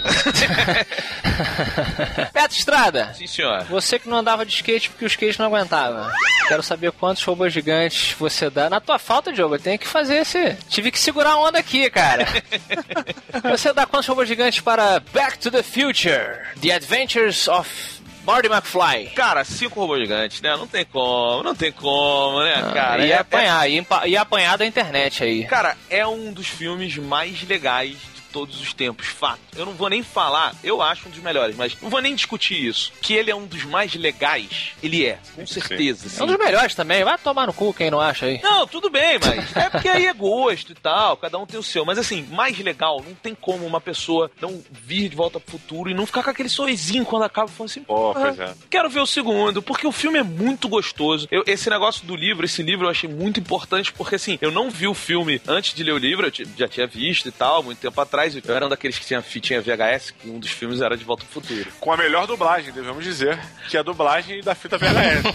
Beto Estrada, Sim, senhor. você que não andava de skate porque o skate não aguentava. Quero saber quantos robôs gigantes você dá. Na tua falta, Diogo, eu tenho que fazer esse. Tive que segurar a onda aqui, cara. você dá quantos robôs gigantes para Back to the Future? The Adventures of Marty McFly. Cara, cinco robôs gigantes, né? Não tem como, não tem como, né, cara? ia É- apanhar, ia, empa- ia apanhar da internet aí. Cara, é um dos filmes mais legais de todos os tempos, fato. Eu não vou nem falar, eu acho um dos melhores, mas não vou nem discutir isso. Que ele é um dos mais legais, ele é, com certeza. É um dos melhores também. Vai tomar no cu quem não acha aí. Não, tudo bem, mas é porque aí é gosto e tal, cada um tem o seu. Mas assim, mais legal, não tem como uma pessoa não vir de volta pro futuro e não ficar com aquele sorrisinho quando acaba falando assim, Pô, "Porra, pois é. Quero ver o segundo, porque o filme é muito gostoso. Eu- esse negócio do livro, esse livro eu achei muito importante, porque assim, eu não vi o filme antes de ler o livro, eu já tinha visto e tal, muito tempo atrás. Atrás, eu era um daqueles que tinha fitinha VHS, que um dos filmes era De Volta ao Futuro. Com a melhor dublagem, devemos dizer, que é a dublagem da fita VHS.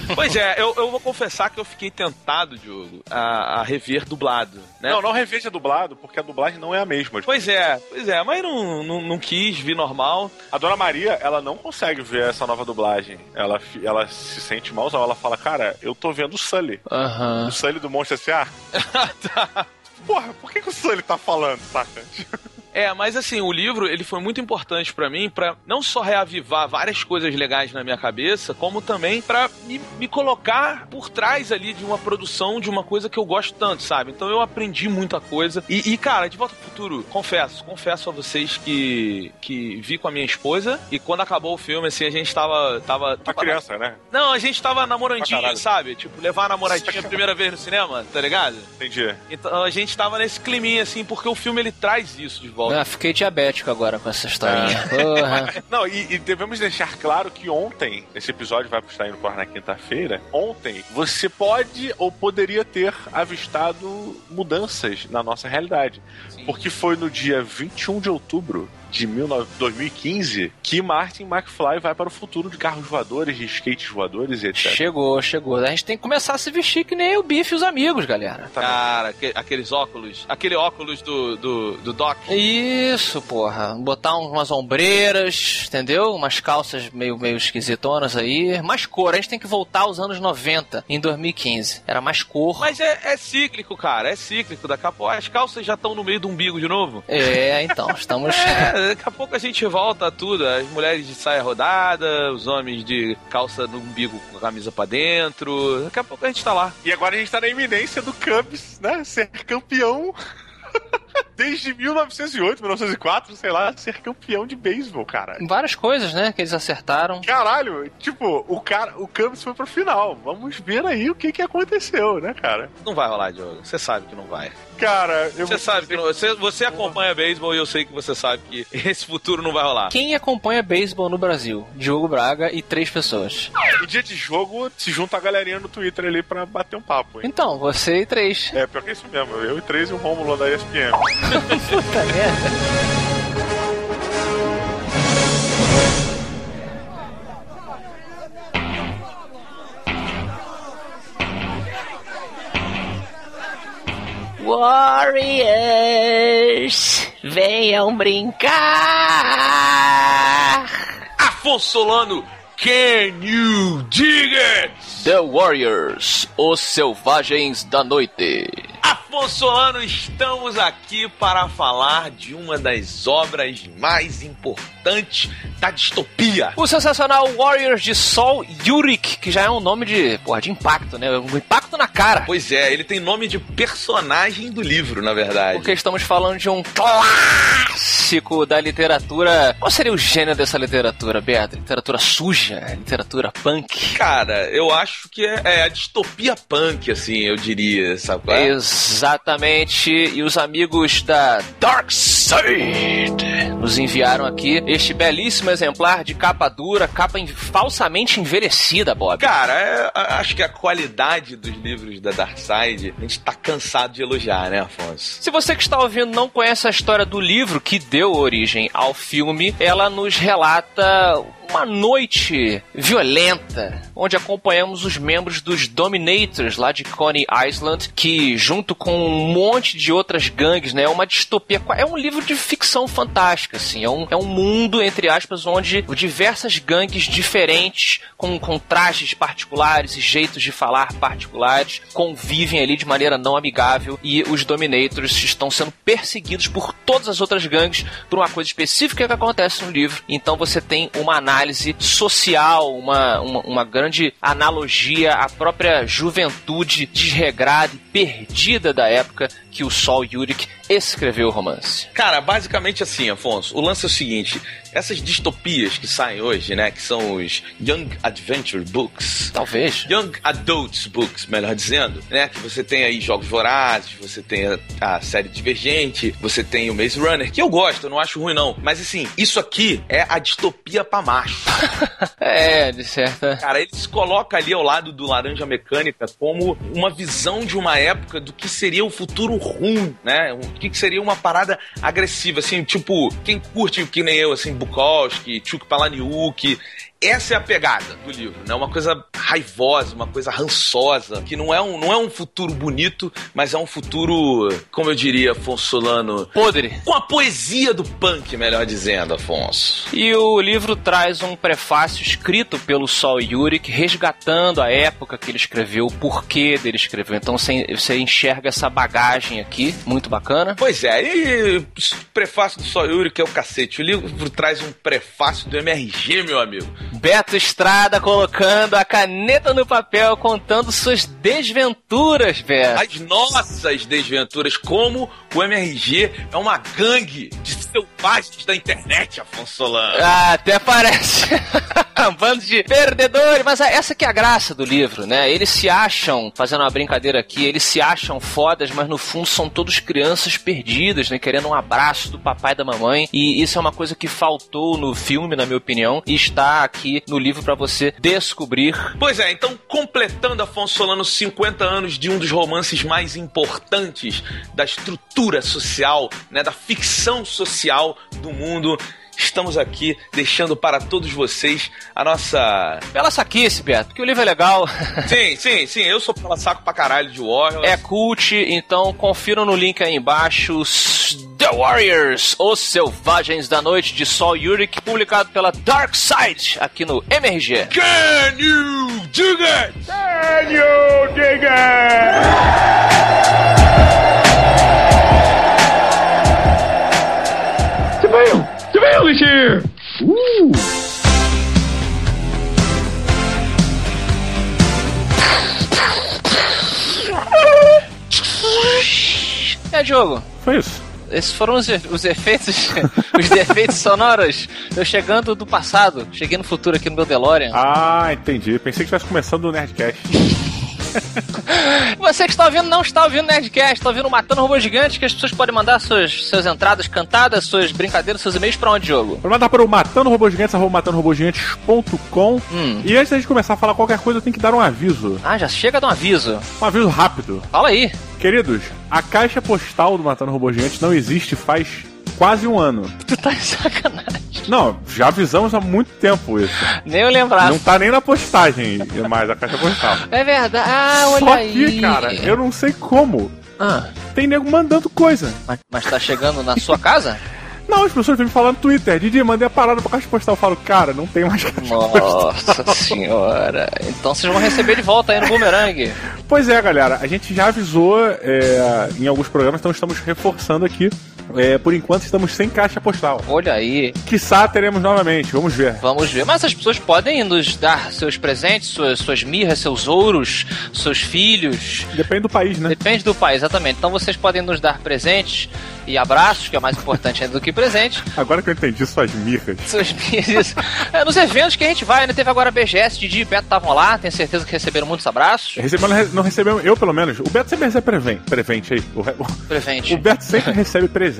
Pois é, eu, eu vou confessar que eu fiquei tentado, Diogo, a, a rever dublado, né? Não, não reveja dublado, porque a dublagem não é a mesma. Pois é, pois é, mas não, não, não quis, vi normal. A Dona Maria, ela não consegue ver essa nova dublagem. Ela, ela se sente malzão. Ela fala, cara, eu tô vendo o Sully. Aham. O Sully do Monstro S.A. Porra, por que, que o Sully tá falando, saca? É, mas assim, o livro, ele foi muito importante pra mim pra não só reavivar várias coisas legais na minha cabeça, como também pra me, me colocar por trás ali de uma produção de uma coisa que eu gosto tanto, sabe? Então eu aprendi muita coisa. E, e, cara, De Volta ao Futuro, confesso, confesso a vocês que, que vi com a minha esposa e quando acabou o filme, assim, a gente tava... tava, tava criança, né? Não, a gente tava namorandinho, sabe? Tipo, levar a namoradinha a primeira vez no cinema, tá ligado? Entendi. Então a gente tava nesse climinha, assim, porque o filme ele traz isso de volta. Ah, fiquei diabético agora com essa historinha. Porra. Não, e, e devemos deixar claro que ontem, esse episódio vai estar indo ar na quinta-feira, ontem você pode ou poderia ter avistado mudanças na nossa realidade. Porque foi no dia 21 de outubro de 19 2015 que Martin McFly vai para o futuro de carros voadores, de skates voadores e etc. Chegou, chegou. A gente tem que começar a se vestir que nem o Bife e os amigos, galera. Cara, aque- aqueles óculos. Aquele óculos do, do, do Doc. Isso, porra. Botar um- umas ombreiras, entendeu? Umas calças meio, meio esquisitonas aí. Mais cor. A gente tem que voltar aos anos 90, em 2015. Era mais cor. Mas é, é cíclico, cara. É cíclico. Daqui a pouco as calças já estão no meio do umbigo de novo. É, então, estamos... É, daqui a pouco a gente volta a tudo. As mulheres de saia rodada, os homens de calça no umbigo com camisa pra dentro. Daqui a pouco a gente tá lá. E agora a gente tá na iminência do Cubs, né? Ser campeão. Desde 1908, 1904, sei lá, ser campeão de beisebol, cara. Várias coisas, né, que eles acertaram. Caralho, tipo, o cara, o Cubs foi pro final. Vamos ver aí o que que aconteceu, né, cara? Não vai rolar, Diogo. Você sabe que não vai. Cara, eu Você sabe que não, você, você acompanha beisebol e eu sei que você sabe que esse futuro não vai rolar. Quem acompanha beisebol no Brasil? Diogo Braga e três pessoas. no dia de jogo se junta a galerinha no Twitter ali pra bater um papo, hein? Então, você e três. É, pior que é isso mesmo. Eu e três e o Rômulo da ESPN. Puta merda. Warriors, venham brincar. Afonso Solano, can you dig it? The Warriors, os selvagens da noite. Afonso Solano, estamos aqui para falar de uma das obras mais importantes da distopia. O sensacional Warriors de Sol Yurik, que já é um nome de, porra, de impacto, né? Um impacto na cara. Pois é, ele tem nome de personagem do livro, na verdade. Porque estamos falando de um clássico da literatura. Qual seria o gênero dessa literatura, Beatriz? Literatura suja? Literatura punk? Cara, eu acho que é, é a distopia punk, assim, eu diria, sabe? é? Exatamente. E os amigos da Dark Side nos enviaram aqui este belíssimo exemplar de capa dura, capa en- falsamente envelhecida, Bob. Cara, é, acho que a qualidade dos livros da Dark Side, a gente tá cansado de elogiar, né, Afonso? Se você que está ouvindo não conhece a história do livro que deu origem ao filme, ela nos relata uma noite violenta, onde acompanhamos os membros dos Dominators lá de Coney Island, que junto com um monte de outras gangues, né, é uma distopia, é um livro de ficção fantástica, assim, é um, é um mundo, entre aspas, onde diversas gangues diferentes, com, com trajes particulares e jeitos de falar particulares, convivem ali de maneira não amigável e os Dominators estão sendo perseguidos por todas as outras gangues por uma coisa específica que acontece no livro. Então você tem uma análise social, uma, uma, uma grande analogia à própria juventude desregrada e perdida da época que o Sol Yurik escreveu o romance. Cara, basicamente assim, Afonso, o lance é o seguinte: essas distopias que saem hoje, né, que são os Young Adventure Books, Talvez. Young Adults Books, melhor dizendo, né? Que você tem aí Jogos Vorazes, você tem a, a série Divergente, você tem o Maze Runner, que eu gosto, eu não acho ruim não. Mas assim, isso aqui é a distopia pra macho. É, de certa. Cara, ele se coloca ali ao lado do Laranja Mecânica como uma visão de uma época do que seria o futuro ruim, né? O que, que seria uma parada agressiva, assim, tipo, quem curte que nem eu, assim, Bukowski, Chuk Palahniuk, essa é a pegada do livro, né? Uma coisa raivosa, uma coisa rançosa, que não é um, não é um futuro bonito, mas é um futuro, como eu diria, Afonso Solano, Podre. com a poesia do punk, melhor dizendo, Afonso. E o livro traz um prefácio escrito pelo Sol Yurik, resgatando a época que ele escreveu, o porquê dele escreveu. Então você enxerga essa bagagem aqui, muito bacana. Pois é, e o prefácio do Soyuri, que é o cacete. O livro traz um prefácio do MRG, meu amigo. Beto Estrada colocando a caneta no papel, contando suas desventuras, Beto. As nossas desventuras, como o MRG é uma gangue de selvagens da internet, Afonso Solano. Ah, até parece. um bando de perdedores. Mas essa que é a graça do livro, né? Eles se acham, fazendo uma brincadeira aqui, eles se acham fodas, mas no fundo são todos crianças perdidas, né? Querendo um abraço do papai e da mamãe. E isso é uma coisa que faltou no filme, na minha opinião, e está aqui no livro para você descobrir. Pois é, então completando Afonso Solano 50 anos de um dos romances mais importantes da estrutura social, né, da ficção social do mundo, estamos aqui deixando para todos vocês a nossa Bela saquice, Beto, porque o livro é legal. Sim, sim, sim, eu sou pela saco pra caralho de Warriors. É cult, então confiram no link aí embaixo. The Warriors, Os Selvagens da Noite de Sol Yurik, publicado pela Dark Side, aqui no MRG. Can you dig it? É, Diogo, Foi isso. esses foram os, os efeitos, os defeitos sonoros. Eu chegando do passado, cheguei no futuro aqui no meu DeLorean. Ah, entendi. Pensei que estivesse começando o Nerdcast. Você que está ouvindo, não está ouvindo Nerdcast, está ouvindo Matando Robô Gigante, que as pessoas podem mandar suas, suas entradas cantadas, suas brincadeiras, seus e-mails pra onde, Diogo? Pra mandar para o matando robô gigantes, arroba matandorobogigantes.com. Hum. E antes da gente começar a falar qualquer coisa, eu tenho que dar um aviso. Ah, já chega de um aviso. Um aviso rápido. Fala aí. Queridos, a caixa postal do Matando Robô Gigante não existe faz quase um ano. Tu tá de sacanagem. Não, já avisamos há muito tempo isso. Nem eu lembrar. Não tá nem na postagem mais a caixa postal. É verdade. Ah, olha Só aí. que, cara, eu não sei como. Ah, Tem nego mandando coisa. mas, mas tá chegando na sua casa? Não, as pessoas vêm me falando no Twitter. Didi, mandei a parada pra caixa postal. Eu falo, cara, não tem mais caixa postal. Nossa senhora. Então vocês vão receber de volta aí no Boomerang. Pois é, galera, a gente já avisou é, em alguns programas, então estamos reforçando aqui. É, por enquanto estamos sem caixa postal. Olha aí. Quiçá teremos novamente, vamos ver. Vamos ver. Mas as pessoas podem nos dar seus presentes, suas, suas mirras, seus ouros, seus filhos. Depende do país, né? Depende do país, exatamente. Então vocês podem nos dar presentes e abraços, que é mais importante ainda do que presente. Agora que eu entendi suas mirras. Suas mirras. É, nos eventos que a gente vai, né? Teve agora a BGS, Didi e Beto estavam lá, tenho certeza que receberam muitos abraços. Recebemos, não recebemos, eu pelo menos. O Beto sempre recebe prevente, prevente aí. O, o- Presente. o Beto sempre recebe presente.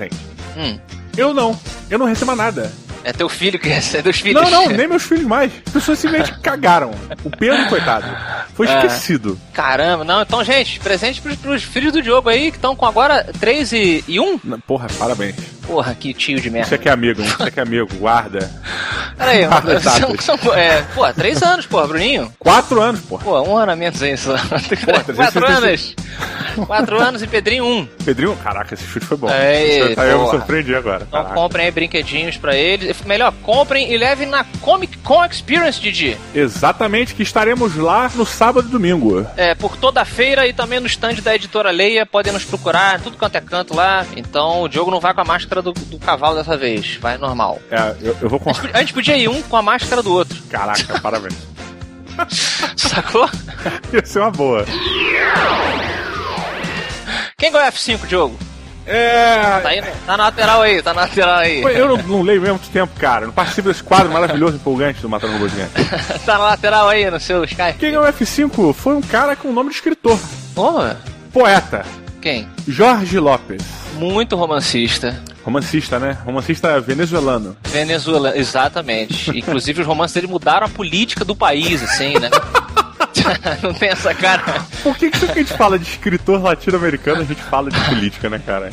Hum. Eu não. Eu não recebo nada. É teu filho que recebe, teus filhos. Não, não, nem meus filhos mais. As pessoas simplesmente cagaram. O Pedro, coitado, foi É. esquecido. Caramba, não. Então, gente, presente pros, pros filhos do Diogo aí, que estão com agora 3 e, e 1. Não, Porra, parabéns. Porra, que tio de merda. Você que é amigo, hein? Você que é amigo, guarda. Peraí, Guarda são, são, é, pô, 3 anos, porra, Bruninho. Quatro anos, porra. Pô, um ano a menos aí só. Pô, 4 anos. 365. 4 anos e Pedrinho 1. Pedrinho, caraca, esse chute foi bom. Isso aí eu me porra. surpreendi agora. Então Caraca. comprem aí brinquedinhos pra eles. Melhor, comprem e levem na Comic Con Experience, Didi. Exatamente, que estaremos lá no sábado e domingo. É, por toda a feira e também no stand da editora Leia, podem nos procurar, tudo quanto é canto lá. Então o Diogo não vai com a máscara do, do cavalo dessa vez, vai normal. É, eu, eu vou com. A gente podia ir um com a máscara do outro, Caraca, parabéns. sacou? Ia ser uma boa. Quem ganhou F5, Diogo? É. Tá aí, tá na lateral aí, tá na lateral aí. Eu não, não leio mesmo muito tempo, cara. Não participo desse quadro maravilhoso, empolgante do Matando Robô Gigante. tá na lateral aí no seu Sky. Quem ganhou o F5 foi um cara com o nome de escritor. Ô, Poeta. quem? Jorge Lopes. Muito romancista. Romancista, né? Romancista venezuelano. Venezuela, exatamente. Inclusive os romances dele mudaram a política do país, assim, né? não tem essa cara. Por que, que sempre que a gente fala de escritor latino-americano, a gente fala de política, né, cara?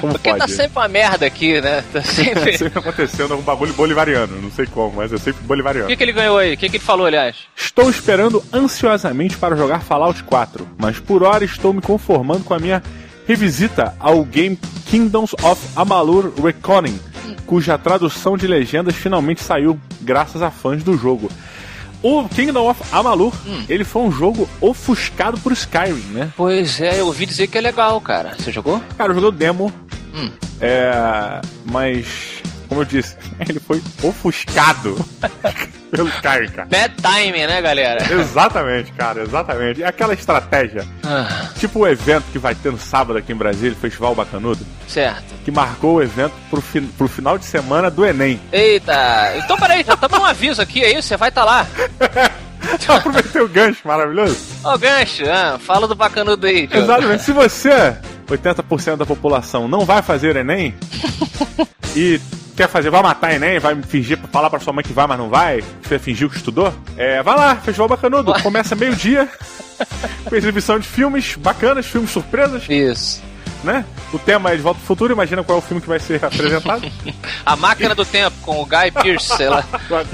Como Porque pode? tá sempre uma merda aqui, né? Tá sempre. sempre acontecendo um bagulho bolivariano, não sei como, mas é sempre O bolivariano. que, que ele ganhou aí? O que, que ele falou, aliás? Estou esperando ansiosamente para jogar Fallout 4, mas por hora estou me conformando com a minha revisita ao game Kingdoms of Amalur Reckoning, cuja tradução de legendas finalmente saiu graças a fãs do jogo. O Kingdom of Amalur, ele foi um jogo ofuscado por Skyrim, né? Pois é, eu ouvi dizer que é legal, cara. Você jogou? Cara, eu joguei o demo, Hum. é, mas, como eu disse, ele foi ofuscado pelo Skyrim, cara. Bad timing, né, galera? Exatamente, cara, exatamente. E aquela estratégia, Ah, tipo o evento que vai ter no sábado aqui em Brasília, o Festival Bacanudo, certo. que marcou o evento pro, fi- pro final de semana do Enem. Eita, então peraí, já estamos um aviso aqui, é isso? Você vai estar lá. Aproveitei o gancho maravilhoso. Ó, gancho, ah, fala do bacanudo aí, Diogo. Exatamente. Se você, 80% da população, não vai fazer Enem e quer fazer, vai matar Enem, vai fingir, falar pra sua mãe que vai, mas não vai, você fingiu que estudou, é, vai lá, Festival Bacanudo. Começa meio-dia, com exibição de filmes bacanas, filmes surpresas, Isso. né? O tema é De Volta ao Futuro, imagina qual é o filme que vai ser apresentado. A máquina do tempo com o Guy Pearce, sei lá.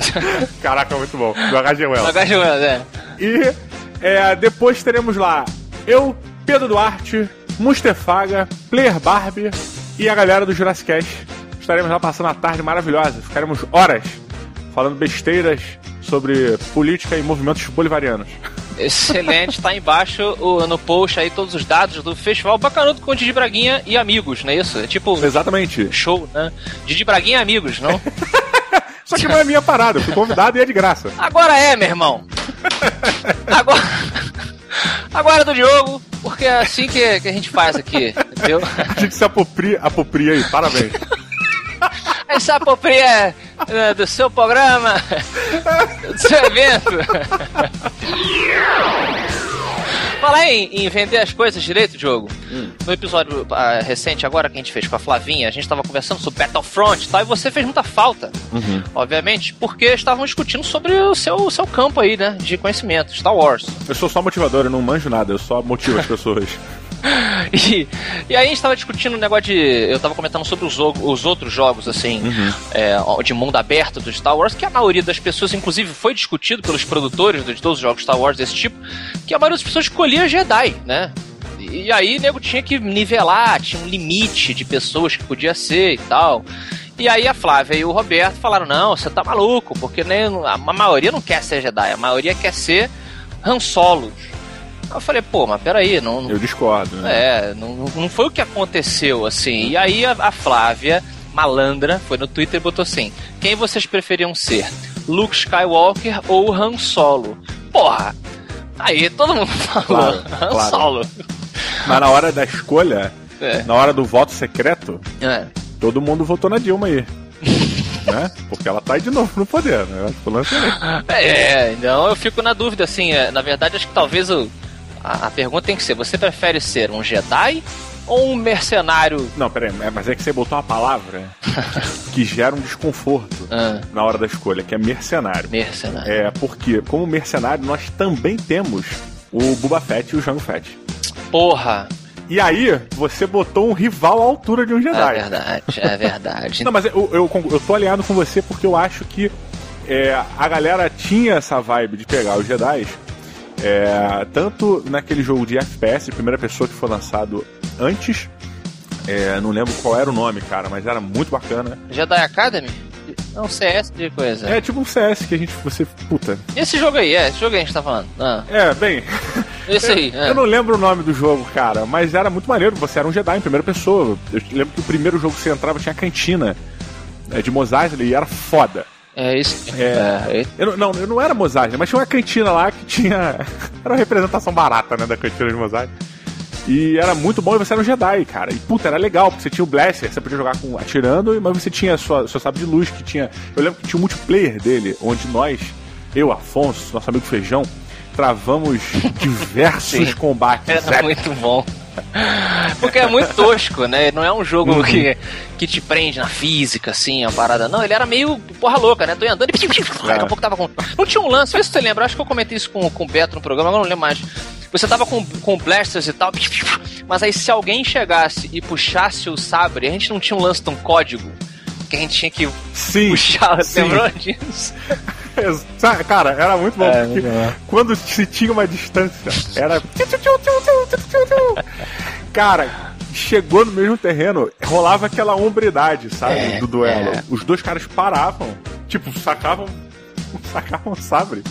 Caraca, muito bom. Do H.G. Wells. H.G. Wells, é. E é, depois teremos lá eu, Pedro Duarte, Mustefaga, Player Barbie e a galera do Jurassic Cast. Estaremos lá passando a tarde maravilhosa. Ficaremos horas falando besteiras sobre política e movimentos bolivarianos. Excelente, tá embaixo o- no post aí todos os dados do Festival Bacanudo com Didi Braguinha e amigos, não é isso? É tipo Exatamente. show, né? Didi Braguinha e amigos, não? Só que não é minha parada, eu fui convidado e é de graça. Agora é, meu irmão. Agora. Agora é do Diogo, porque é assim que, que a gente faz aqui, entendeu? A gente se apropria, apropria aí, parabéns. Essa apropria é, do seu programa, do seu evento. Falar em, em vender as coisas direito, Diogo. No episódio ah, recente agora que a gente fez com a Flavinha, a gente tava conversando sobre Battlefront e tal, e você fez muita falta. Obviamente, porque estavam discutindo sobre o seu, o seu campo aí, né? De conhecimento, Star Wars. Eu sou só motivador, eu não manjo nada, eu só motivo as pessoas. E, e aí a gente tava discutindo um negócio de. Eu tava comentando sobre os, os outros jogos, assim, é, de mundo aberto do Star Wars, que a maioria das pessoas, inclusive, foi discutido pelos produtores de todos os jogos Star Wars desse tipo, que a maioria das pessoas escolhia Jedi, né? E, aí, nego, tinha que nivelar, tinha um limite de pessoas que podia ser e tal. E aí a Flávia e o Roberto falaram: não, você tá maluco, porque nem, a, maioria não quer ser Jedi, a maioria quer ser Han Solos. Eu falei, pô, mas peraí, não, não Eu discordo, né? é, não, não- foi o que aconteceu, assim. E aí a, a Flávia, malandra, foi no Twitter e botou assim: quem vocês preferiam ser? Luke Skywalker ou Han Solo? Porra! Aí todo mundo falou Claro, Han claro. Solo. Mas na hora da escolha, É. na hora do voto secreto, É. todo mundo votou na Dilma aí. né? Porque ela tá aí de novo no poder, né? Lance é. É, então eu fico na dúvida, assim, é, na verdade acho que talvez o, a, a pergunta tem que ser, você prefere ser um Jedi ou um mercenário? Não, peraí, é, mas é que você botou uma palavra que gera um desconforto Ah, na hora da escolha, que é mercenário. mercenário. É, porque, como mercenário, nós também temos o Boba Fett e o Jango Fett. Porra, E aí, você botou um rival à altura de um é Jedi. verdade, é verdade. Não, mas eu, eu, eu tô alinhado com você porque eu acho que é, a galera tinha essa vibe de pegar os Jedi. É, tanto naquele jogo de FPS, primeira pessoa que foi lançado antes. é, não lembro qual era o nome, cara, mas era muito bacana. Jedi Academy? É um CS de coisa. É tipo um CS que a gente. Você. Puta. Esse jogo aí, é, esse jogo aí a gente tá falando. Ah, É, bem. esse aí. Eu é. não lembro o nome do jogo, cara, mas era muito maneiro. Você era um Jedi em primeira pessoa. Eu lembro que o primeiro jogo que você entrava tinha a cantina é, de Mos Eisley e era foda. É isso. É. É, Eu não, eu não era Mos Eisley, mas tinha uma cantina lá que tinha. Era uma representação barata, né, da cantina de Eisley. E era muito bom e você era um Jedi, cara. E puta, era legal, porque você tinha o Blaster, você podia jogar com, atirando, mas você tinha sua, seu sabre de luz, que tinha. Eu lembro que tinha o multiplayer dele, onde nós, eu, Afonso, nosso amigo Feijão, travamos diversos combates. Era épicos. muito bom. Porque é muito tosco, né? Não é um jogo que, que te prende na física, assim, a parada. Não, ele era meio porra louca, né? Tô andando e daqui a pouco tava com. Não tinha um lance, vê se você lembra. Acho que eu comentei isso com, com o Beto no programa, agora não lembro mais. Você tava com, com blasters e tal, mas aí se alguém chegasse e puxasse o sabre, a gente não tinha um lance um código que a gente tinha que Sim, puxar, sim. lembrou disso? Cara, era muito bom. É, porque muito bom. quando se tinha uma distância, era. Cara, chegou no mesmo terreno, rolava aquela hombridade, sabe? É, do duelo. é. Os dois caras paravam, tipo, sacavam. Sacavam o sabre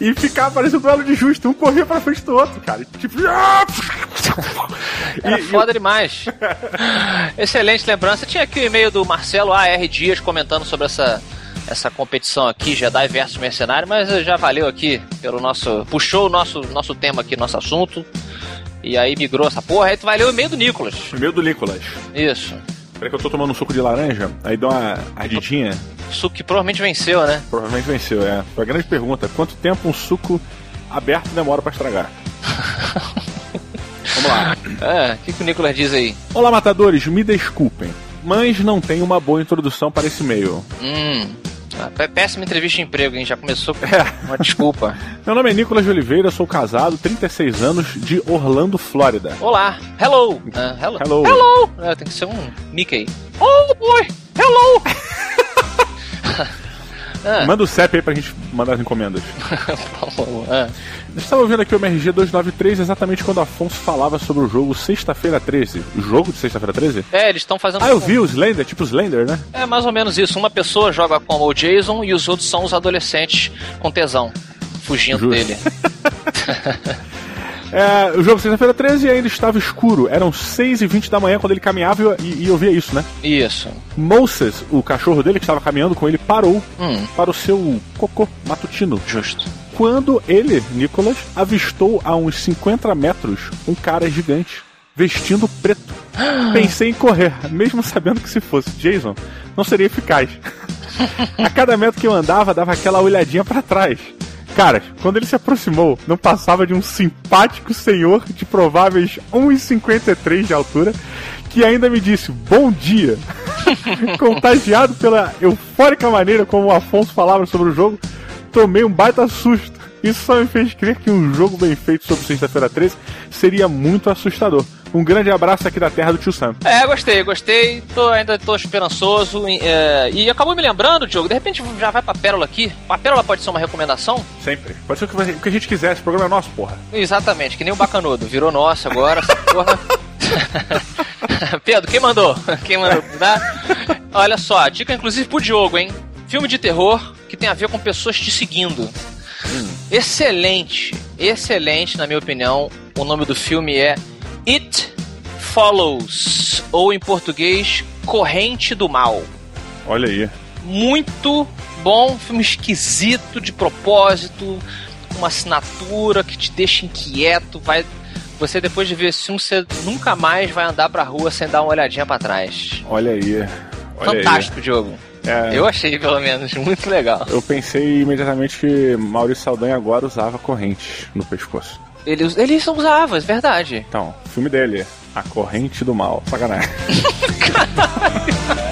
e ficava parecendo um duelo de justo. Um corria pra frente do outro, cara. E, Tipo. Era E- e- foda demais. Excelente lembrança. Tinha aqui o e-mail do Marcelo AR Dias comentando sobre essa, essa competição aqui, Jedi versus Mercenário, mas já valeu aqui pelo nosso. Puxou o nosso, nosso tema aqui, nosso assunto. E aí migrou essa porra. Aí tu vai ler o e-mail do Nicolas. Primeiro do Nicolas. Isso. Peraí que eu tô tomando um suco de laranja, aí dá uma ardidinha. Suco que provavelmente venceu, né? Provavelmente venceu, é. Foi a grande pergunta. Quanto tempo um suco aberto demora pra estragar? Vamos lá. É, o que, que o Nicolas diz aí? Olá, matadores, me desculpem, mas não tem uma boa introdução para esse e-mail. Hum. Pé- Péssima entrevista de emprego, hein? Já começou com É. uma desculpa. Meu nome é Nicolas de Oliveira, sou casado, 36 anos, de Orlando, Flórida. Olá, hello. Ah, hello. Hello. Hello. É, tem que ser um Mickey. Oh boy, hello. Ah. Manda o CEP aí pra gente mandar as encomendas. Ah. Eu estava ouvindo aqui o MRG 293 exatamente quando Afonso falava sobre o jogo Sexta-feira 13. O jogo de Sexta-feira 13? É, eles estão fazendo. Ah, eu vi o Slender, tipo Slender, né? É mais ou menos isso. Uma pessoa joga com o Jason e os outros são os adolescentes com tesão, fugindo Justo. dele. É, o jogo Sexta-feira 13 ainda estava escuro. Eram 6h20 da manhã quando ele caminhava e, e eu via isso, né? Isso. Moses, o cachorro dele que estava caminhando com ele, parou Hum, para o seu cocô matutino. justo. Quando ele, Nicholas, avistou a uns 50 metros um cara gigante, vestindo preto. Pensei em correr, mesmo sabendo que se fosse Jason, não seria eficaz. a cada metro que eu andava, dava aquela olhadinha para trás. Cara, quando ele se aproximou, não passava de um simpático senhor de prováveis 1,53 de altura, que ainda me disse bom dia. Contagiado pela eufórica maneira como o Afonso falava sobre o jogo, tomei um baita susto. Isso só me fez crer que um jogo bem feito sobre Sexta-feira 13 seria muito assustador. Um grande abraço aqui da terra do tio Sam. É, gostei, gostei. Tô, ainda tô esperançoso. e, é, e acabou me lembrando, Diogo. De repente já vai pra Pérola aqui. A Pérola pode ser uma recomendação? Sempre. Pode ser o que o que a gente quiser, esse programa é nosso, porra. Exatamente, que nem o Bacanudo. Virou nosso agora, essa porra. Pedro, quem mandou? Quem mandou? Tá? Olha só, dica inclusive pro Diogo, hein? Filme de terror que tem a ver com pessoas te seguindo. Excelente, excelente, na minha opinião. O nome do filme é It Follows, ou em português, Corrente do Mal Olha aí. muito bom, filme esquisito de propósito, com uma assinatura que te deixa inquieto, vai você depois de ver esse filme, você nunca mais vai andar pra rua sem dar uma olhadinha pra trás. Olha aí. Olha Fantástico, Diogo. aí. É, Eu achei, pelo menos, muito legal. eu pensei imediatamente que Maurício Saldanha agora usava corrente no pescoço. Ele, ele usava, é verdade. Então, filme dele, A Corrente do Mal. Sacanagem.